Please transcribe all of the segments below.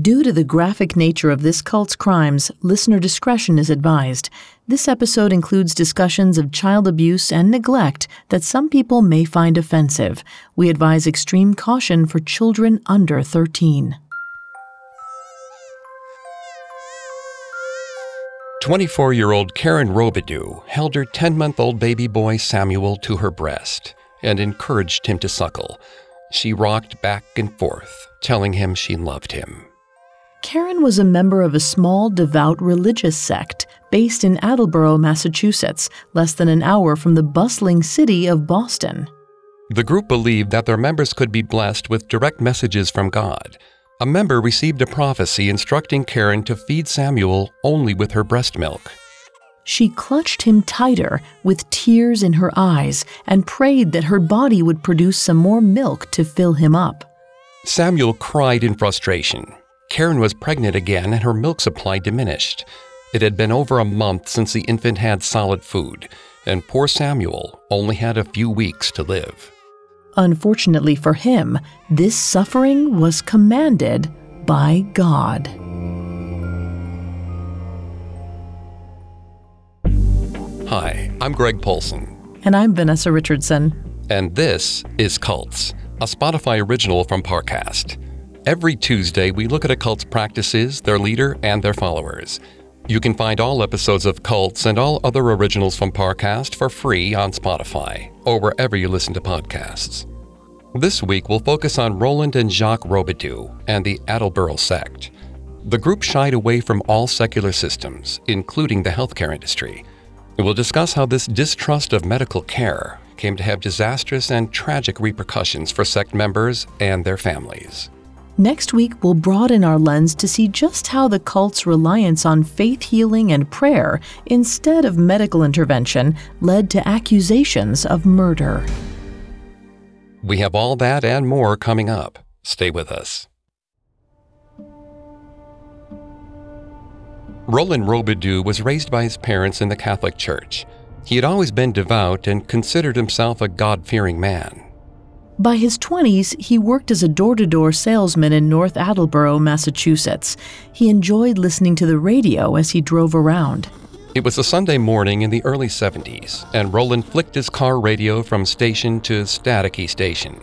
Due to the graphic nature of this cult's crimes, listener discretion is advised. This episode includes discussions of child abuse and neglect that some people may find offensive. We advise extreme caution for children under 13. 24 year old Karen Robidoux held her 10 month old baby boy Samuel to her breast and encouraged him to suckle. She rocked back and forth, telling him she loved him. Karen was a member of a small, devout religious sect based in Attleboro, Massachusetts, less than an hour from the bustling city of Boston. The group believed that their members could be blessed with direct messages from God. A member received a prophecy instructing Karen to feed Samuel only with her breast milk. She clutched him tighter with tears in her eyes and prayed that her body would produce some more milk to fill him up. Samuel cried in frustration. Karen was pregnant again and her milk supply diminished. It had been over a month since the infant had solid food, and poor Samuel only had a few weeks to live. Unfortunately for him, this suffering was commanded by God. Hi, I'm Greg Polcyn. And I'm Vanessa Richardson. And this is Cults, a Spotify original from Parcast. Every Tuesday, we look at a cult's practices, their leader, and their followers. You can find all episodes of Cults and all other originals from Parcast for free on Spotify or wherever you listen to podcasts. This week, we'll focus on Roland and Jacques Robidoux and the Attleboro sect. The group shied away from all secular systems, including the healthcare industry. We'll discuss how this distrust of medical care came to have disastrous and tragic repercussions for sect members and their families. Next week, we'll broaden our lens to see just how the cult's reliance on faith healing and prayer instead of medical intervention led to accusations of murder. We have all that and more coming up. Stay with us. Roland Robidoux was raised by his parents in the Catholic Church. He had always been devout and considered himself a God fearing man. By his 20s, he worked as a door to door salesman in North Attleboro, Massachusetts. He enjoyed listening to the radio as he drove around. It was a Sunday morning in the early 70s, and Roland flicked his car radio from station to staticky station.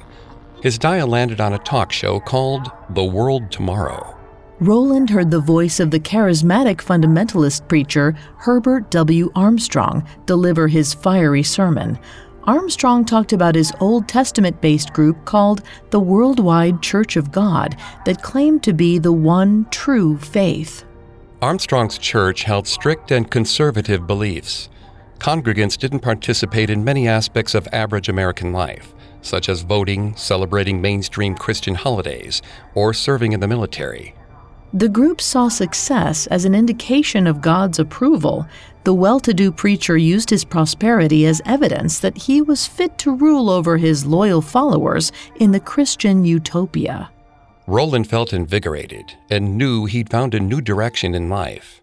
His dial landed on a talk show called The World Tomorrow. Roland heard the voice of the charismatic fundamentalist preacher Herbert W. Armstrong deliver his fiery sermon. Armstrong talked about his Old Testament based group called the Worldwide Church of God that claimed to be the one true faith. Armstrong's church held strict and conservative beliefs. Congregants didn't participate in many aspects of average American life, such as voting, celebrating mainstream Christian holidays, or serving in the military. The group saw success as an indication of God's approval. The well to do preacher used his prosperity as evidence that he was fit to rule over his loyal followers in the Christian utopia. Roland felt invigorated and knew he'd found a new direction in life.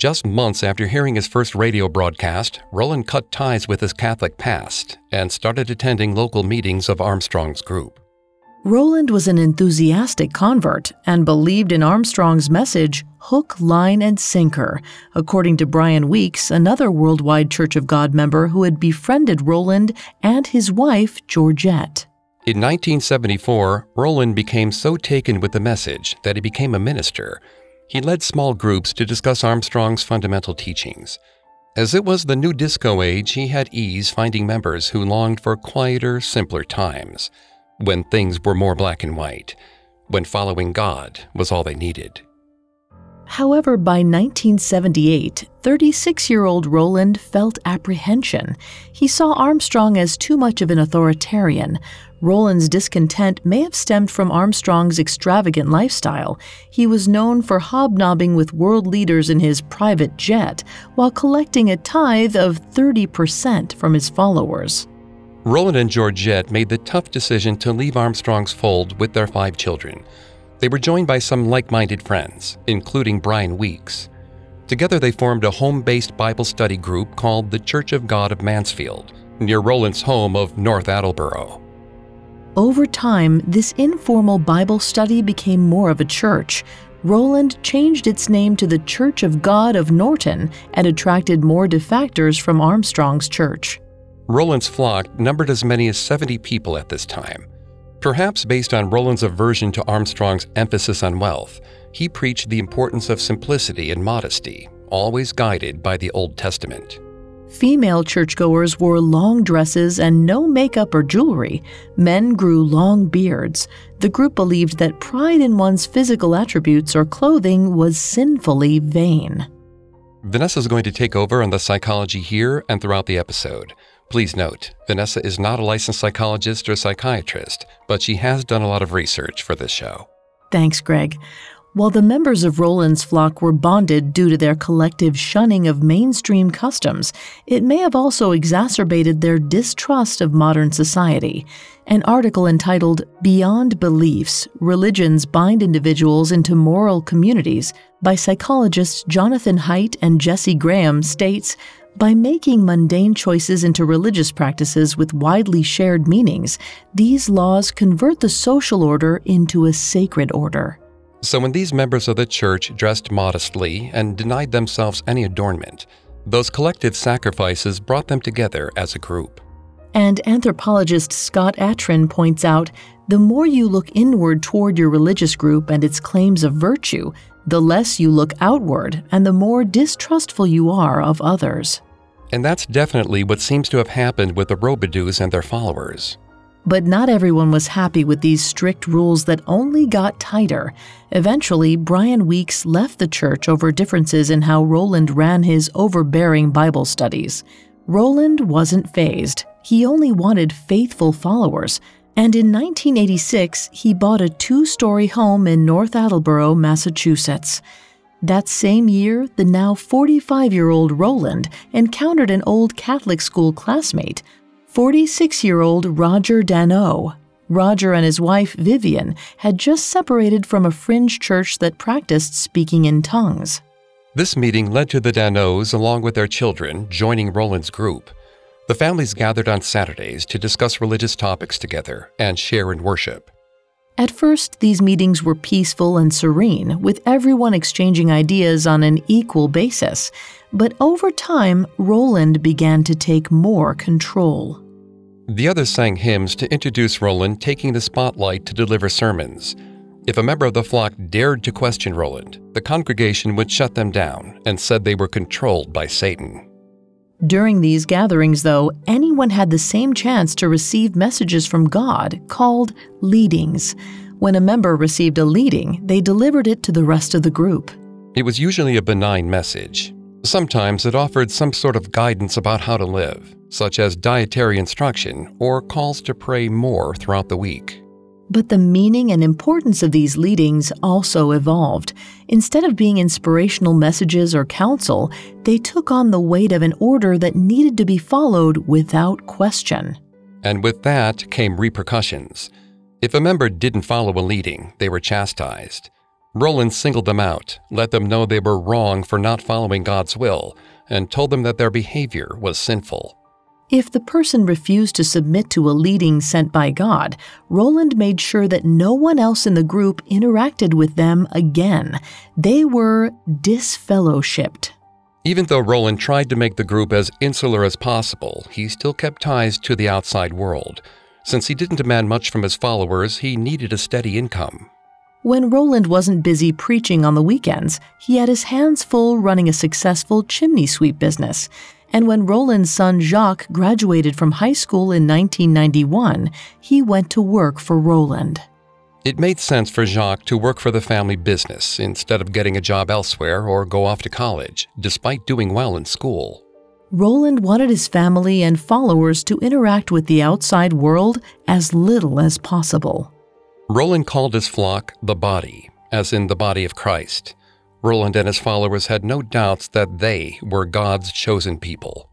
Just months after hearing his first radio broadcast, Roland cut ties with his Catholic past and started attending local meetings of Armstrong's group. Roland was an enthusiastic convert and believed in Armstrong's message hook, line, and sinker, according to Brian Weeks, another Worldwide Church of God member who had befriended Roland and his wife, Georgette. In 1974, Roland became so taken with the message that he became a minister. He led small groups to discuss Armstrong's fundamental teachings. As it was the new disco age, he had ease finding members who longed for quieter, simpler times when things were more black and white, when following God was all they needed. However, by 1978, 36 year old Roland felt apprehension. He saw Armstrong as too much of an authoritarian. Roland's discontent may have stemmed from Armstrong's extravagant lifestyle. He was known for hobnobbing with world leaders in his private jet while collecting a tithe of 30% from his followers. Roland and Georgette made the tough decision to leave Armstrong's fold with their five children. They were joined by some like minded friends, including Brian Weeks. Together, they formed a home based Bible study group called the Church of God of Mansfield, near Roland's home of North Attleboro. Over time, this informal Bible study became more of a church. Roland changed its name to the Church of God of Norton and attracted more defectors from Armstrong's church. Roland's flock numbered as many as 70 people at this time. Perhaps based on Roland's aversion to Armstrong's emphasis on wealth, he preached the importance of simplicity and modesty, always guided by the Old Testament. Female churchgoers wore long dresses and no makeup or jewelry. Men grew long beards. The group believed that pride in one's physical attributes or clothing was sinfully vain. Vanessa is going to take over on the psychology here and throughout the episode. Please note, Vanessa is not a licensed psychologist or psychiatrist, but she has done a lot of research for this show. Thanks, Greg. While the members of Roland's flock were bonded due to their collective shunning of mainstream customs, it may have also exacerbated their distrust of modern society. An article entitled Beyond Beliefs Religions Bind Individuals into Moral Communities by psychologists Jonathan Haidt and Jesse Graham states by making mundane choices into religious practices with widely shared meanings, these laws convert the social order into a sacred order. So, when these members of the church dressed modestly and denied themselves any adornment, those collective sacrifices brought them together as a group. And anthropologist Scott Atran points out the more you look inward toward your religious group and its claims of virtue, the less you look outward and the more distrustful you are of others. And that's definitely what seems to have happened with the Robidoux and their followers. But not everyone was happy with these strict rules that only got tighter. Eventually, Brian Weeks left the church over differences in how Roland ran his overbearing Bible studies. Roland wasn't fazed. He only wanted faithful followers. And in 1986, he bought a two story home in North Attleboro, Massachusetts. That same year, the now 45 year old Roland encountered an old Catholic school classmate 46 year old Roger Deneau. Roger and his wife, Vivian, had just separated from a fringe church that practiced speaking in tongues. This meeting led to the Deneaus, along with their children, joining Roland's group. The families gathered on Saturdays to discuss religious topics together and share in worship. At first, these meetings were peaceful and serene, with everyone exchanging ideas on an equal basis. But over time, Roland began to take more control. The others sang hymns to introduce Roland taking the spotlight to deliver sermons. If a member of the flock dared to question Roland, the congregation would shut them down and said they were controlled by Satan. During these gatherings, though, anyone had the same chance to receive messages from God called leadings. When a member received a leading, they delivered it to the rest of the group. It was usually a benign message. Sometimes it offered some sort of guidance about how to live, such as dietary instruction or calls to pray more throughout the week. But the meaning and importance of these leadings also evolved. Instead of being inspirational messages or counsel, they took on the weight of an order that needed to be followed without question. And with that came repercussions. If a member didn't follow a leading, they were chastised. Roland singled them out, let them know they were wrong for not following God's will, and told them that their behavior was sinful. If the person refused to submit to a leading sent by God, Roland made sure that no one else in the group interacted with them again. They were disfellowshipped. Even though Roland tried to make the group as insular as possible, he still kept ties to the outside world. Since he didn't demand much from his followers, he needed a steady income. When Roland wasn't busy preaching on the weekends, he had his hands full running a successful chimney sweep business. And when Roland's son Jacques graduated from high school in 1991, he went to work for Roland. It made sense for Jacques to work for the family business instead of getting a job elsewhere or go off to college, despite doing well in school. Roland wanted his family and followers to interact with the outside world as little as possible. Roland called his flock the body, as in the body of Christ. Roland and his followers had no doubts that they were God's chosen people.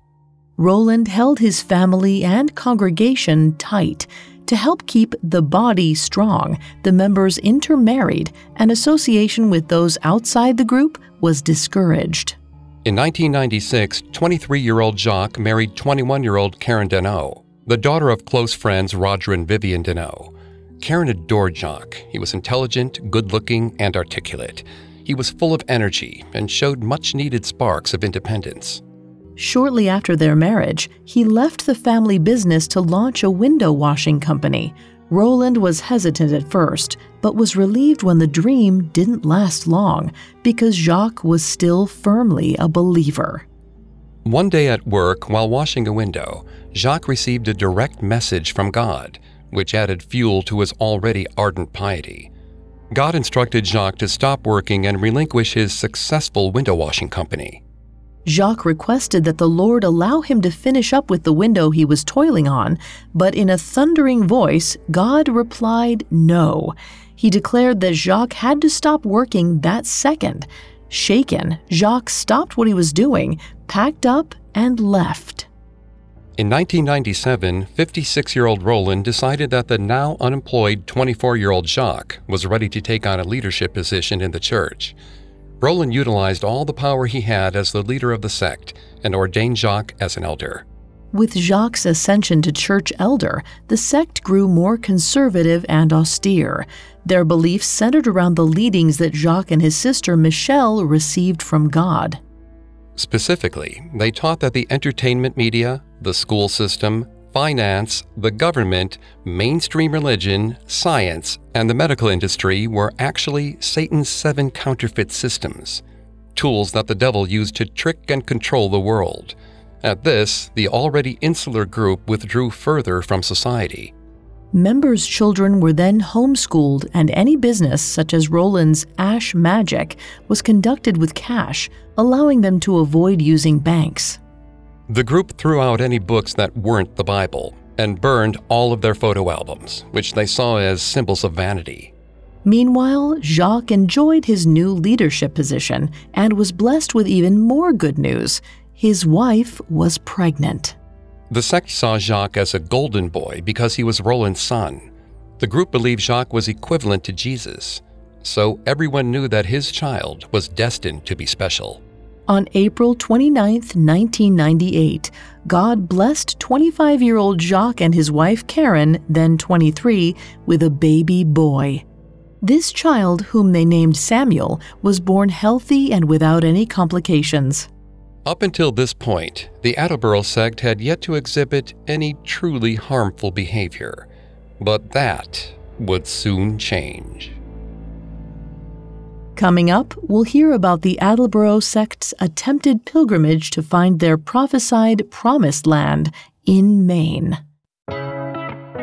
Roland held his family and congregation tight to help keep the body strong. The members intermarried, and association with those outside the group was discouraged. In 1996, 23 year old Jacques married 21 year old Karen Deneau, the daughter of close friends Roger and Vivian Deneau. Karen adored Jacques. He was intelligent, good looking, and articulate. He was full of energy and showed much needed sparks of independence. Shortly after their marriage, he left the family business to launch a window washing company. Roland was hesitant at first, but was relieved when the dream didn't last long because Jacques was still firmly a believer. One day at work, while washing a window, Jacques received a direct message from God, which added fuel to his already ardent piety. God instructed Jacques to stop working and relinquish his successful window washing company. Jacques requested that the Lord allow him to finish up with the window he was toiling on, but in a thundering voice, God replied no. He declared that Jacques had to stop working that second. Shaken, Jacques stopped what he was doing, packed up, and left. In 1997, 56 year old Roland decided that the now unemployed 24 year old Jacques was ready to take on a leadership position in the church. Roland utilized all the power he had as the leader of the sect and ordained Jacques as an elder. With Jacques' ascension to church elder, the sect grew more conservative and austere. Their beliefs centered around the leadings that Jacques and his sister Michelle received from God. Specifically, they taught that the entertainment media, the school system, finance, the government, mainstream religion, science, and the medical industry were actually Satan's seven counterfeit systems, tools that the devil used to trick and control the world. At this, the already insular group withdrew further from society. Members' children were then homeschooled, and any business, such as Roland's Ash Magic, was conducted with cash, allowing them to avoid using banks. The group threw out any books that weren't the Bible and burned all of their photo albums, which they saw as symbols of vanity. Meanwhile, Jacques enjoyed his new leadership position and was blessed with even more good news. His wife was pregnant. The sect saw Jacques as a golden boy because he was Roland's son. The group believed Jacques was equivalent to Jesus, so everyone knew that his child was destined to be special. On April 29, 1998, God blessed 25 year old Jacques and his wife Karen, then 23, with a baby boy. This child, whom they named Samuel, was born healthy and without any complications. Up until this point, the Attleboro sect had yet to exhibit any truly harmful behavior. But that would soon change. Coming up, we'll hear about the Attleboro sect's attempted pilgrimage to find their prophesied promised land in Maine.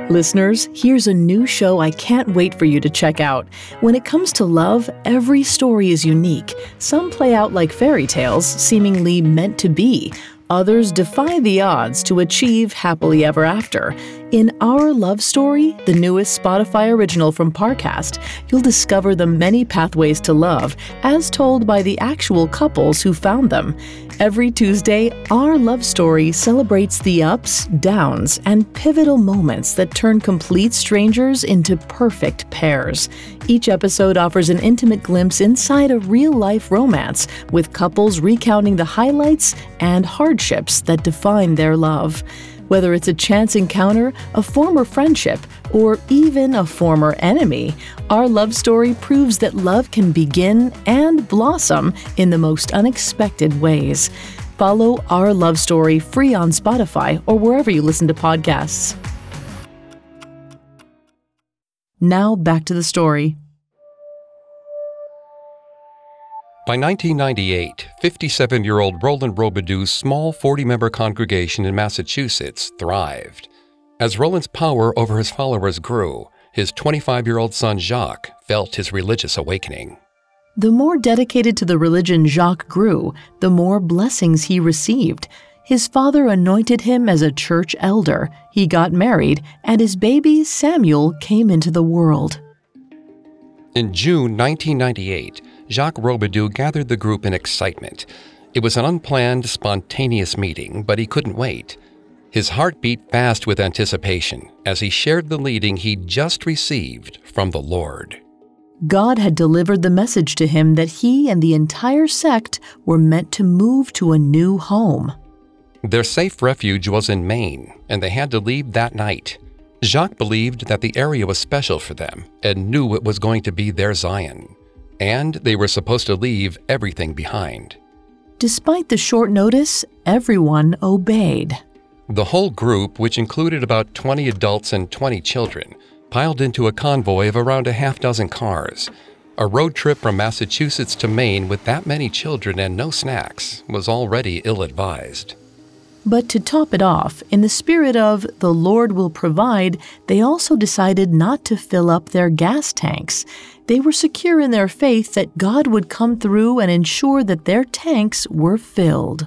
Listeners, here's a new show I can't wait for you to check out. When it comes to love, every story is unique. Some play out like fairy tales, seemingly meant to be. Others defy the odds to achieve happily ever after. In Our Love Story, the newest Spotify original from Parcast, you'll discover the many pathways to love, as told by the actual couples who found them. Every Tuesday, Our Love Story celebrates the ups, downs, and pivotal moments that turn complete strangers into perfect pairs. Each episode offers an intimate glimpse inside a real life romance, with couples recounting the highlights and hardships that define their love. Whether it's a chance encounter, a former friendship, or even a former enemy, our love story proves that love can begin and blossom in the most unexpected ways. Follow Our Love Story free on Spotify or wherever you listen to podcasts. Now back to the story. By 1998, 57 year old Roland Robidoux's small 40 member congregation in Massachusetts thrived. As Roland's power over his followers grew, his 25 year old son Jacques felt his religious awakening. The more dedicated to the religion Jacques grew, the more blessings he received. His father anointed him as a church elder, he got married, and his baby Samuel came into the world. In June 1998, Jacques Robidoux gathered the group in excitement. It was an unplanned, spontaneous meeting, but he couldn't wait. His heart beat fast with anticipation as he shared the leading he'd just received from the Lord. God had delivered the message to him that he and the entire sect were meant to move to a new home. Their safe refuge was in Maine, and they had to leave that night. Jacques believed that the area was special for them and knew it was going to be their Zion, and they were supposed to leave everything behind. Despite the short notice, everyone obeyed. The whole group, which included about 20 adults and 20 children, piled into a convoy of around a half dozen cars. A road trip from Massachusetts to Maine with that many children and no snacks was already ill advised. But to top it off, in the spirit of the Lord will provide, they also decided not to fill up their gas tanks. They were secure in their faith that God would come through and ensure that their tanks were filled.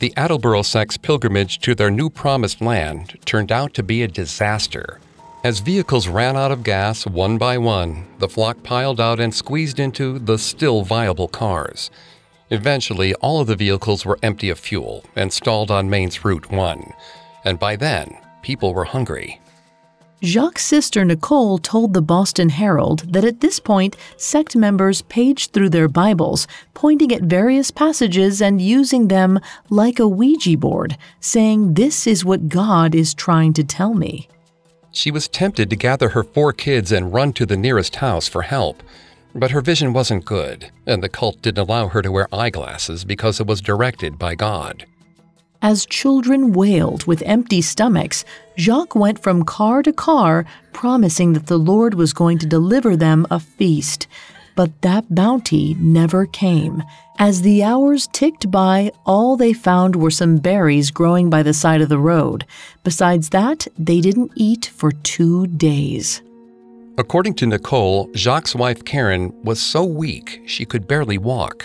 The Attleboro sect's pilgrimage to their new promised land turned out to be a disaster. As vehicles ran out of gas one by one, the flock piled out and squeezed into the still viable cars. Eventually, all of the vehicles were empty of fuel and stalled on Maine's Route 1. And by then, people were hungry. Jacques' sister Nicole told the Boston Herald that at this point, sect members paged through their Bibles, pointing at various passages and using them like a Ouija board, saying, This is what God is trying to tell me. She was tempted to gather her four kids and run to the nearest house for help. But her vision wasn't good, and the cult didn't allow her to wear eyeglasses because it was directed by God. As children wailed with empty stomachs, Jacques went from car to car, promising that the Lord was going to deliver them a feast. But that bounty never came. As the hours ticked by, all they found were some berries growing by the side of the road. Besides that, they didn't eat for two days. According to Nicole, Jacques' wife Karen was so weak she could barely walk.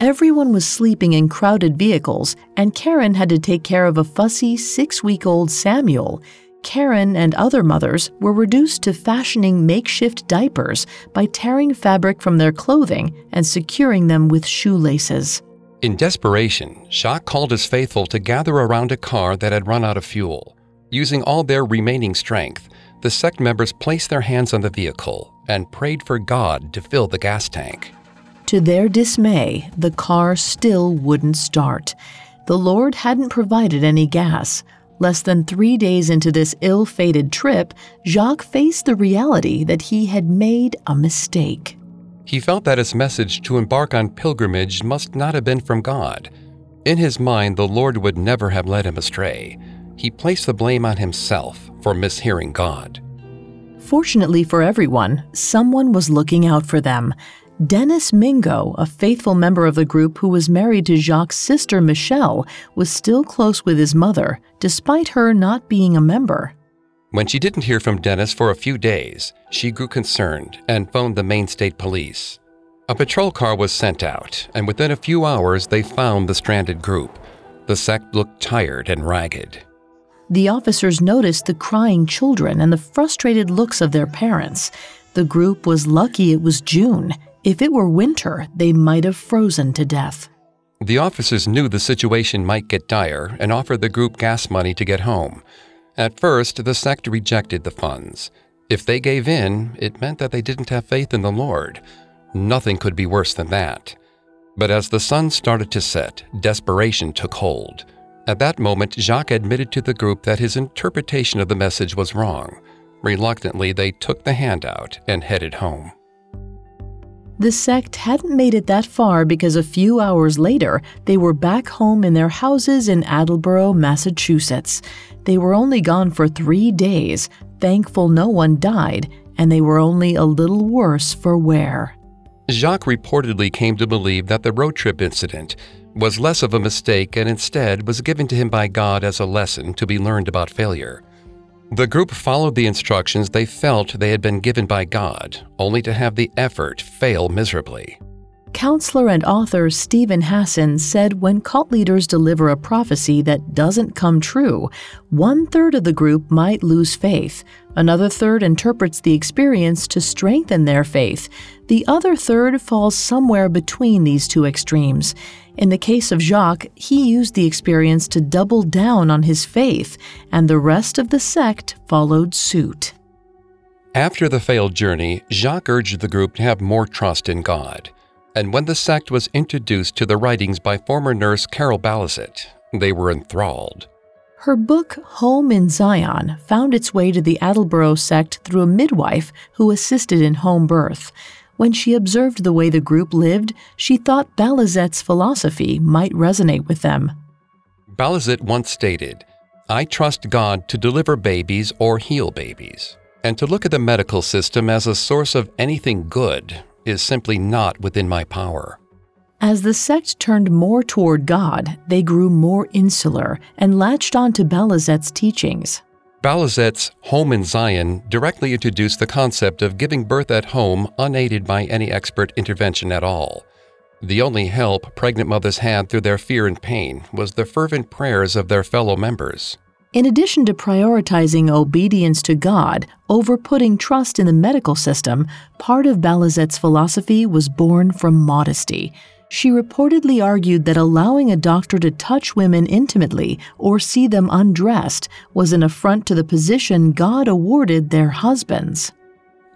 Everyone was sleeping in crowded vehicles, and Karen had to take care of a fussy six week old Samuel. Karen and other mothers were reduced to fashioning makeshift diapers by tearing fabric from their clothing and securing them with shoelaces. In desperation, Jacques called his faithful to gather around a car that had run out of fuel. Using all their remaining strength, the sect members placed their hands on the vehicle and prayed for God to fill the gas tank. To their dismay, the car still wouldn't start. The Lord hadn't provided any gas. Less than three days into this ill fated trip, Jacques faced the reality that he had made a mistake. He felt that his message to embark on pilgrimage must not have been from God. In his mind, the Lord would never have led him astray. He placed the blame on himself for mishearing God. Fortunately for everyone, someone was looking out for them. Dennis Mingo, a faithful member of the group who was married to Jacques' sister Michelle, was still close with his mother, despite her not being a member. When she didn't hear from Dennis for a few days, she grew concerned and phoned the Maine State Police. A patrol car was sent out, and within a few hours they found the stranded group. The sect looked tired and ragged. The officers noticed the crying children and the frustrated looks of their parents. The group was lucky it was June if it were winter, they might have frozen to death. The officers knew the situation might get dire and offered the group gas money to get home. At first, the sect rejected the funds. If they gave in, it meant that they didn't have faith in the Lord. Nothing could be worse than that. But as the sun started to set, desperation took hold. At that moment, Jacques admitted to the group that his interpretation of the message was wrong. Reluctantly, they took the handout and headed home. The sect hadn't made it that far because a few hours later, they were back home in their houses in Attleboro, Massachusetts. They were only gone for three days, thankful no one died, and they were only a little worse for wear. Jacques reportedly came to believe that the road trip incident was less of a mistake and instead was given to him by God as a lesson to be learned about failure. The group followed the instructions they felt they had been given by God, only to have the effort fail miserably. Counselor and author Steven Hassan said when cult leaders deliver a prophecy that doesn't come true, one third of the group might lose faith. Another third interprets the experience to strengthen their faith. The other third falls somewhere between these two extremes. In the case of Jacques, he used the experience to double down on his faith, and the rest of the sect followed suit. After the failed journey, Jacques urged the group to have more trust in God. And when the sect was introduced to the writings by former nurse Carol Balizet, they were enthralled. Her book, Home in Zion, found its way to the Attleboro sect through a midwife who assisted in home birth. When she observed the way the group lived, she thought Balizet's philosophy might resonate with them. Balizet once stated, I trust God to deliver babies or heal babies, and to look at the medical system as a source of anything good is simply not within my power. As the sect turned more toward God, they grew more insular and latched on to teachings. Balizet's Home in Zion directly introduced the concept of giving birth at home unaided by any expert intervention at all. The only help pregnant mothers had through their fear and pain was the fervent prayers of their fellow members. In addition to prioritizing obedience to God over putting trust in the medical system, part of Balizet's philosophy was born from modesty. She reportedly argued that allowing a doctor to touch women intimately or see them undressed was an affront to the position God awarded their husbands.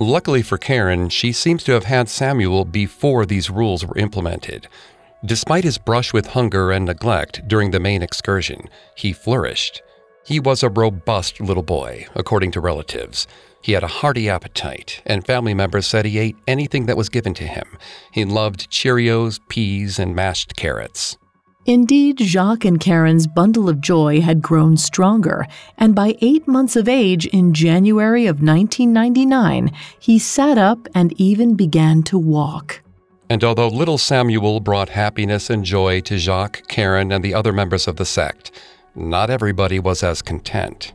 Luckily for Karen, she seems to have had Samuel before these rules were implemented. Despite his brush with hunger and neglect during the Maine excursion, he flourished. He was a robust little boy, according to relatives. He had a hearty appetite, and family members said he ate anything that was given to him. He loved Cheerios, peas, and mashed carrots. Indeed, Jacques and Karen's bundle of joy had grown stronger, and by eight months of age in January of 1999, he sat up and even began to walk. And although little Samuel brought happiness and joy to Jacques, Karen, and the other members of the sect, not everybody was as content.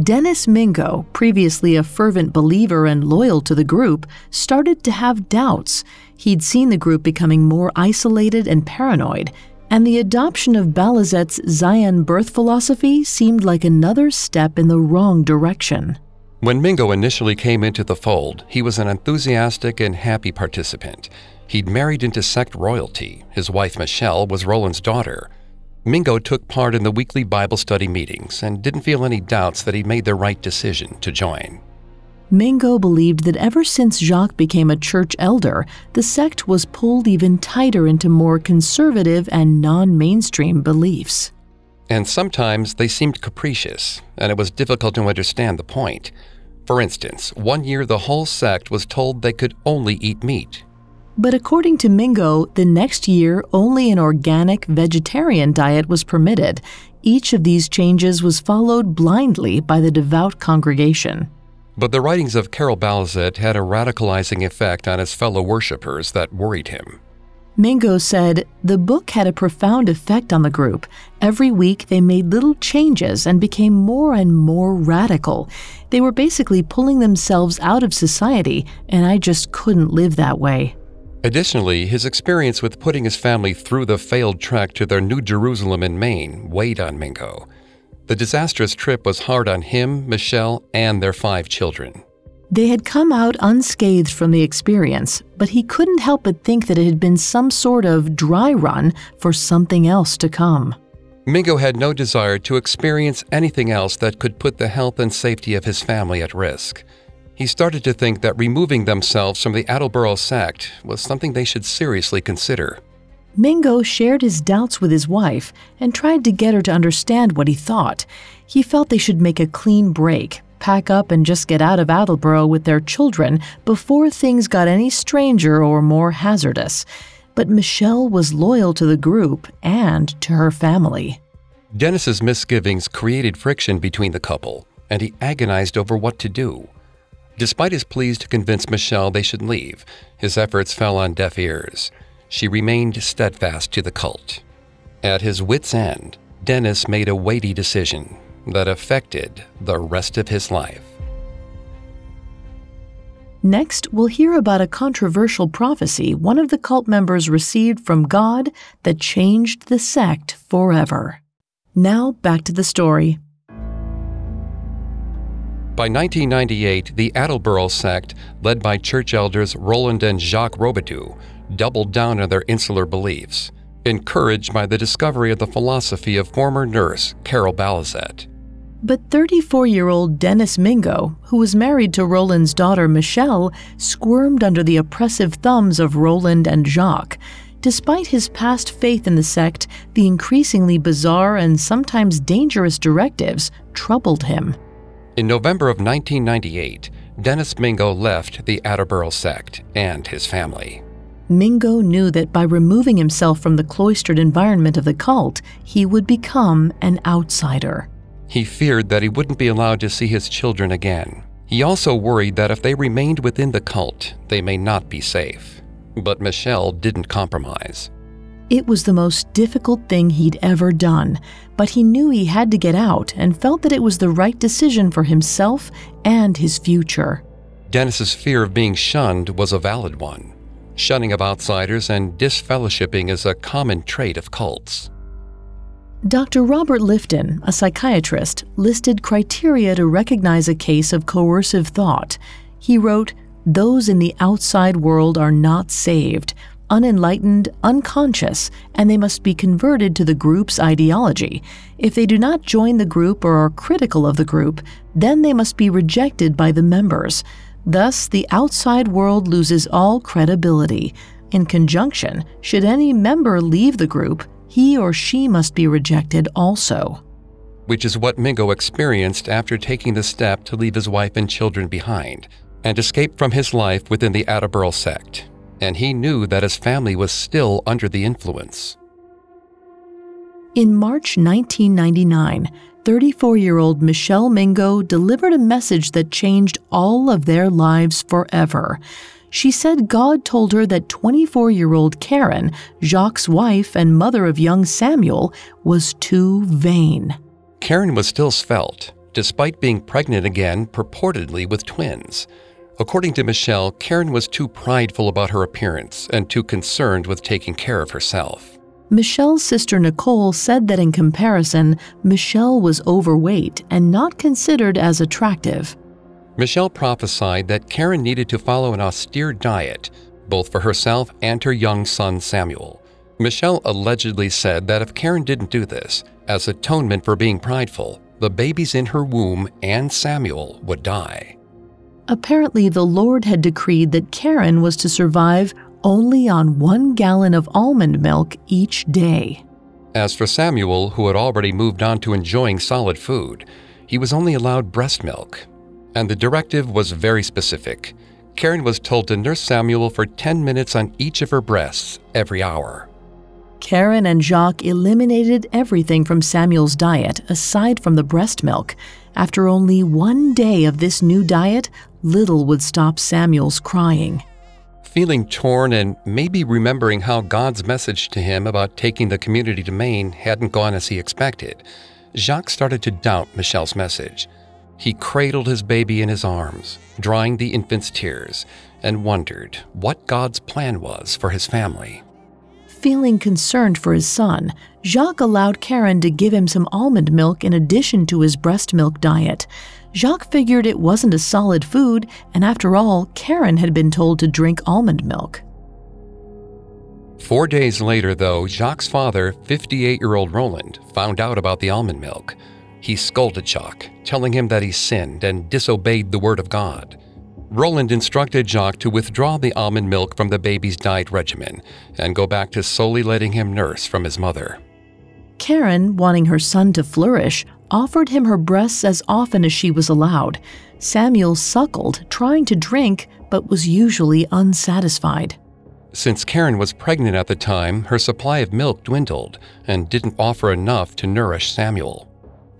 Dennis Mingo, previously a fervent believer and loyal to the group, started to have doubts. He'd seen the group becoming more isolated and paranoid, and the adoption of Balizet's Zion birth philosophy seemed like another step in the wrong direction. When Mingo initially came into the fold, he was an enthusiastic and happy participant. He'd married into sect royalty. His wife, Michelle, was Roland's daughter. Mingo took part in the weekly Bible study meetings and didn't feel any doubts that he made the right decision to join. Mingo believed that ever since Jacques became a church elder, the sect was pulled even tighter into more conservative and non mainstream beliefs. And sometimes they seemed capricious, and it was difficult to understand the point. For instance, one year the whole sect was told they could only eat meat, but according to Mingo, the next year only an organic vegetarian diet was permitted. Each of these changes was followed blindly by the devout congregation. But the writings of Carol Balizet had a radicalizing effect on his fellow worshippers that worried him. Mingo said, The book had a profound effect on the group. Every week they made little changes and became more and more radical. They were basically pulling themselves out of society, and I just couldn't live that way. Additionally, his experience with putting his family through the failed trek to their New Jerusalem in Maine weighed on Mingo. The disastrous trip was hard on him, Michelle, and their five children. They had come out unscathed from the experience, but he couldn't help but think that it had been some sort of dry run for something else to come. Mingo had no desire to experience anything else that could put the health and safety of his family at risk he started to think that removing themselves from the Attleboro sect was something they should seriously consider. Mingo shared his doubts with his wife and tried to get her to understand what he thought. He felt they should make a clean break, pack up, and just get out of Attleboro with their children before things got any stranger or more hazardous. But Michelle was loyal to the group and to her family. Dennis's misgivings created friction between the couple, and he agonized over what to do. Despite his pleas to convince Michelle they should leave, his efforts fell on deaf ears. She remained steadfast to the cult. At his wits' end, Dennis made a weighty decision that affected the rest of his life. Next, we'll hear about a controversial prophecy one of the cult members received from God that changed the sect forever. Now, back to the story. By 1998, the Attleboro sect, led by church elders Roland and Jacques Robidoux, doubled down on their insular beliefs, encouraged by the discovery of the philosophy of former nurse Carol Balizet. But 34 year old Dennis Mingo, who was married to Roland's daughter Michelle, squirmed under the oppressive thumbs of Roland and Jacques. Despite his past faith in the sect, the increasingly bizarre and sometimes dangerous directives troubled him. In November of 1998, Dennis Mingo left the Attleboro sect and his family. Mingo knew that by removing himself from the cloistered environment of the cult, he would become an outsider. He feared that he wouldn't be allowed to see his children again. He also worried that if they remained within the cult, they may not be safe. But Michelle didn't compromise. It was the most difficult thing he'd ever done, but he knew he had to get out and felt that it was the right decision for himself and his future. Dennis's fear of being shunned was a valid one. Shunning of outsiders and disfellowshipping is a common trait of cults. Dr. Robert Lifton, a psychiatrist, listed criteria to recognize a case of coercive thought. He wrote, Those in the outside world are not saved, unenlightened, unconscious, and they must be converted to the group's ideology. If they do not join the group or are critical of the group, then they must be rejected by the members. Thus, the outside world loses all credibility. In conjunction, should any member leave the group, he or she must be rejected also. Which is what Mingo experienced after taking the step to leave his wife and children behind and escape from his life within the Attleboro sect. And he knew that his family was still under the influence. In March 1999, 34 year old Michelle Mingo delivered a message that changed all of their lives forever. She said God told her that 24 year old Karen, Jacques' wife and mother of young Samuel, was too vain. Karen was still svelte, despite being pregnant again, purportedly with twins. According to Michelle, Karen was too prideful about her appearance and too concerned with taking care of herself. Michelle's sister Nicole said that in comparison, Michelle was overweight and not considered as attractive. Michelle prophesied that Karen needed to follow an austere diet, both for herself and her young son Samuel. Michelle allegedly said that if Karen didn't do this, as atonement for being prideful, the babies in her womb and Samuel would die. Apparently, the Lord had decreed that Karen was to survive only on one gallon of almond milk each day. As for Samuel, who had already moved on to enjoying solid food, he was only allowed breast milk. And the directive was very specific. Karen was told to nurse Samuel for 10 minutes on each of her breasts every hour. Karen and Jacques eliminated everything from Samuel's diet aside from the breast milk. After only one day of this new diet, little would stop Samuel's crying. Feeling torn and maybe remembering how God's message to him about taking the community to Maine hadn't gone as he expected, Jacques started to doubt Michelle's message. He cradled his baby in his arms, drying the infant's tears, and wondered what God's plan was for his family. Feeling concerned for his son, Jacques allowed Karen to give him some almond milk in addition to his breast milk diet. Jacques figured it wasn't a solid food, and after all, Karen had been told to drink almond milk. Four days later, though, Jacques' father, 58 year old Roland, found out about the almond milk. He scolded Jacques, telling him that he sinned and disobeyed the word of God. Roland instructed Jacques to withdraw the almond milk from the baby's diet regimen and go back to solely letting him nurse from his mother. Karen, wanting her son to flourish, offered him her breasts as often as she was allowed. Samuel suckled, trying to drink, but was usually unsatisfied. Since Karen was pregnant at the time, her supply of milk dwindled and didn't offer enough to nourish Samuel.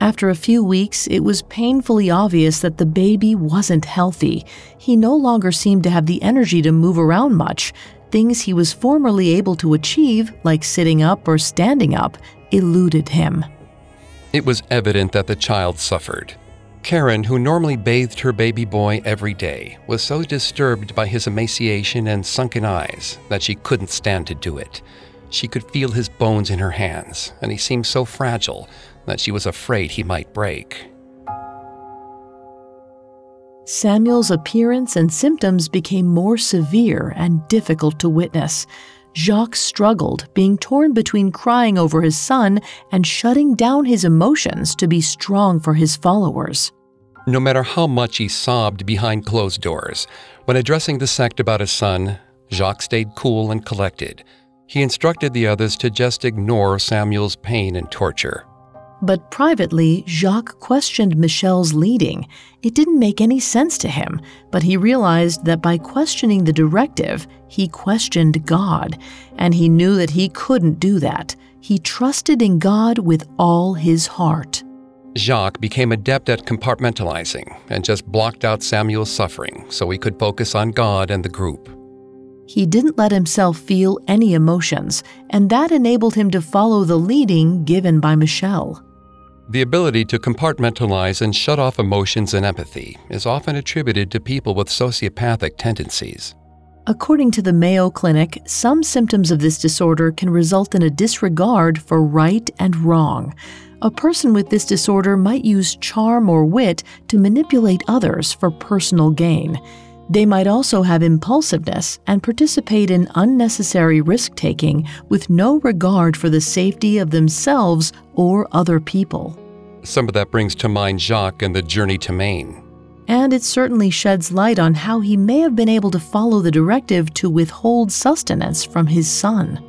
After a few weeks, it was painfully obvious that the baby wasn't healthy. He no longer seemed to have the energy to move around much. Things he was formerly able to achieve, like sitting up or standing up, eluded him. It was evident that the child suffered. Karen, who normally bathed her baby boy every day, was so disturbed by his emaciation and sunken eyes that she couldn't stand to do it. She could feel his bones in her hands, and he seemed so fragile that she was afraid he might break. Samuel's appearance and symptoms became more severe and difficult to witness. Jacques struggled, being torn between crying over his son and shutting down his emotions to be strong for his followers. No matter how much he sobbed behind closed doors, when addressing the sect about his son, Jacques stayed cool and collected. He instructed the others to just ignore Samuel's pain and torture. But privately, Jacques questioned Michelle's leading. It didn't make any sense to him, but he realized that by questioning the directive, he questioned God, and he knew that he couldn't do that. He trusted in God with all his heart. Jacques became adept at compartmentalizing and just blocked out Samuel's suffering so he could focus on God and the group. He didn't let himself feel any emotions, and that enabled him to follow the leading given by Michel. The ability to compartmentalize and shut off emotions and empathy is often attributed to people with sociopathic tendencies. According to the Mayo Clinic, some symptoms of this disorder can result in a disregard for right and wrong. A person with this disorder might use charm or wit to manipulate others for personal gain. They might also have impulsiveness and participate in unnecessary risk taking with no regard for the safety of themselves or other people. Some of that brings to mind Jacques and the journey to Maine. And it certainly sheds light on how he may have been able to follow the directive to withhold sustenance from his son.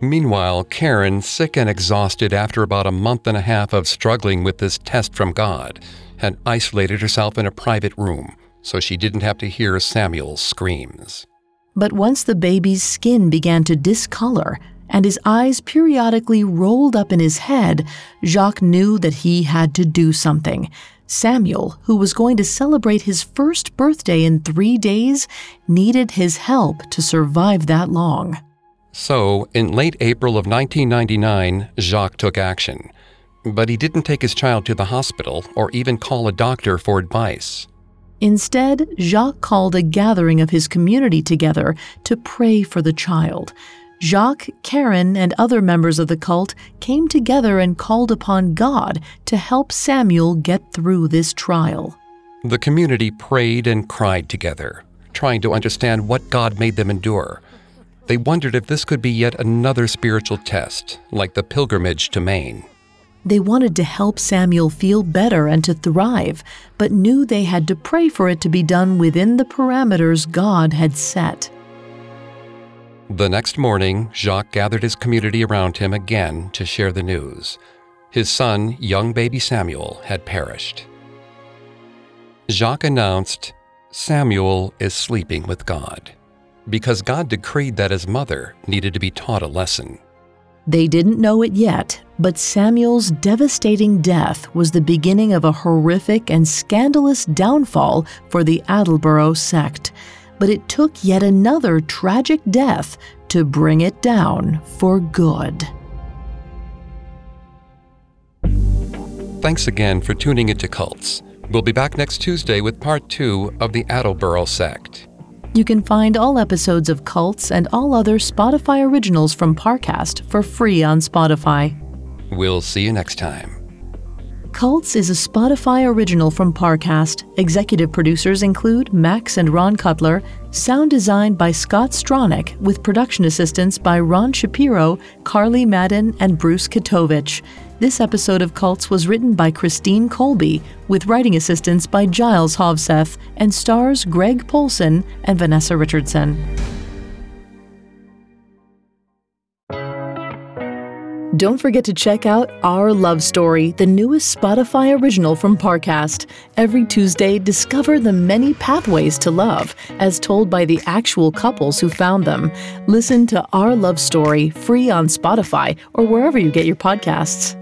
Meanwhile, Karen, sick and exhausted after about a month and a half of struggling with this test from God, had isolated herself in a private room so she didn't have to hear Samuel's screams. But once the baby's skin began to discolor and his eyes periodically rolled up in his head, Jacques knew that he had to do something. Samuel, who was going to celebrate his first birthday in three days, needed his help to survive that long. So, in late April of 1999, Jacques took action. But he didn't take his child to the hospital or even call a doctor for advice. Instead, Jacques called a gathering of his community together to pray for the child. Jacques, Karen, and other members of the cult came together and called upon God to help Samuel get through this trial. The community prayed and cried together, trying to understand what God made them endure. They wondered if this could be yet another spiritual test, like the pilgrimage to Maine. They wanted to help Samuel feel better and to thrive, but knew they had to pray for it to be done within the parameters God had set. The next morning, Jacques gathered his community around him again to share the news. His son, young baby Samuel, had perished. Jacques announced, Samuel is sleeping with God because God decreed that his mother needed to be taught a lesson. They didn't know it yet, but Samuel's devastating death was the beginning of a horrific and scandalous downfall for the Attleboro sect. But it took yet another tragic death to bring it down for good. Thanks again for tuning into Cults. We'll be back next Tuesday with part two of the Attleboro sect. You can find all episodes of Cults and all other Spotify originals from Parcast for free on Spotify. We'll see you next time. Cults is a Spotify original from Parcast. Executive producers include Max and Ron Cutler, sound designed by Scott Stronach, with production assistance by Ron Shapiro, Carly Madden, and Bruce Katovich. This episode of Cults was written by Christine Colby, with writing assistance by Giles Hovseth, and stars Greg Polcyn and Vanessa Richardson. Don't forget to check out Our Love Story, the newest Spotify original from Parcast. Every Tuesday, discover the many pathways to love, as told by the actual couples who found them. Listen to Our Love Story free on Spotify or wherever you get your podcasts.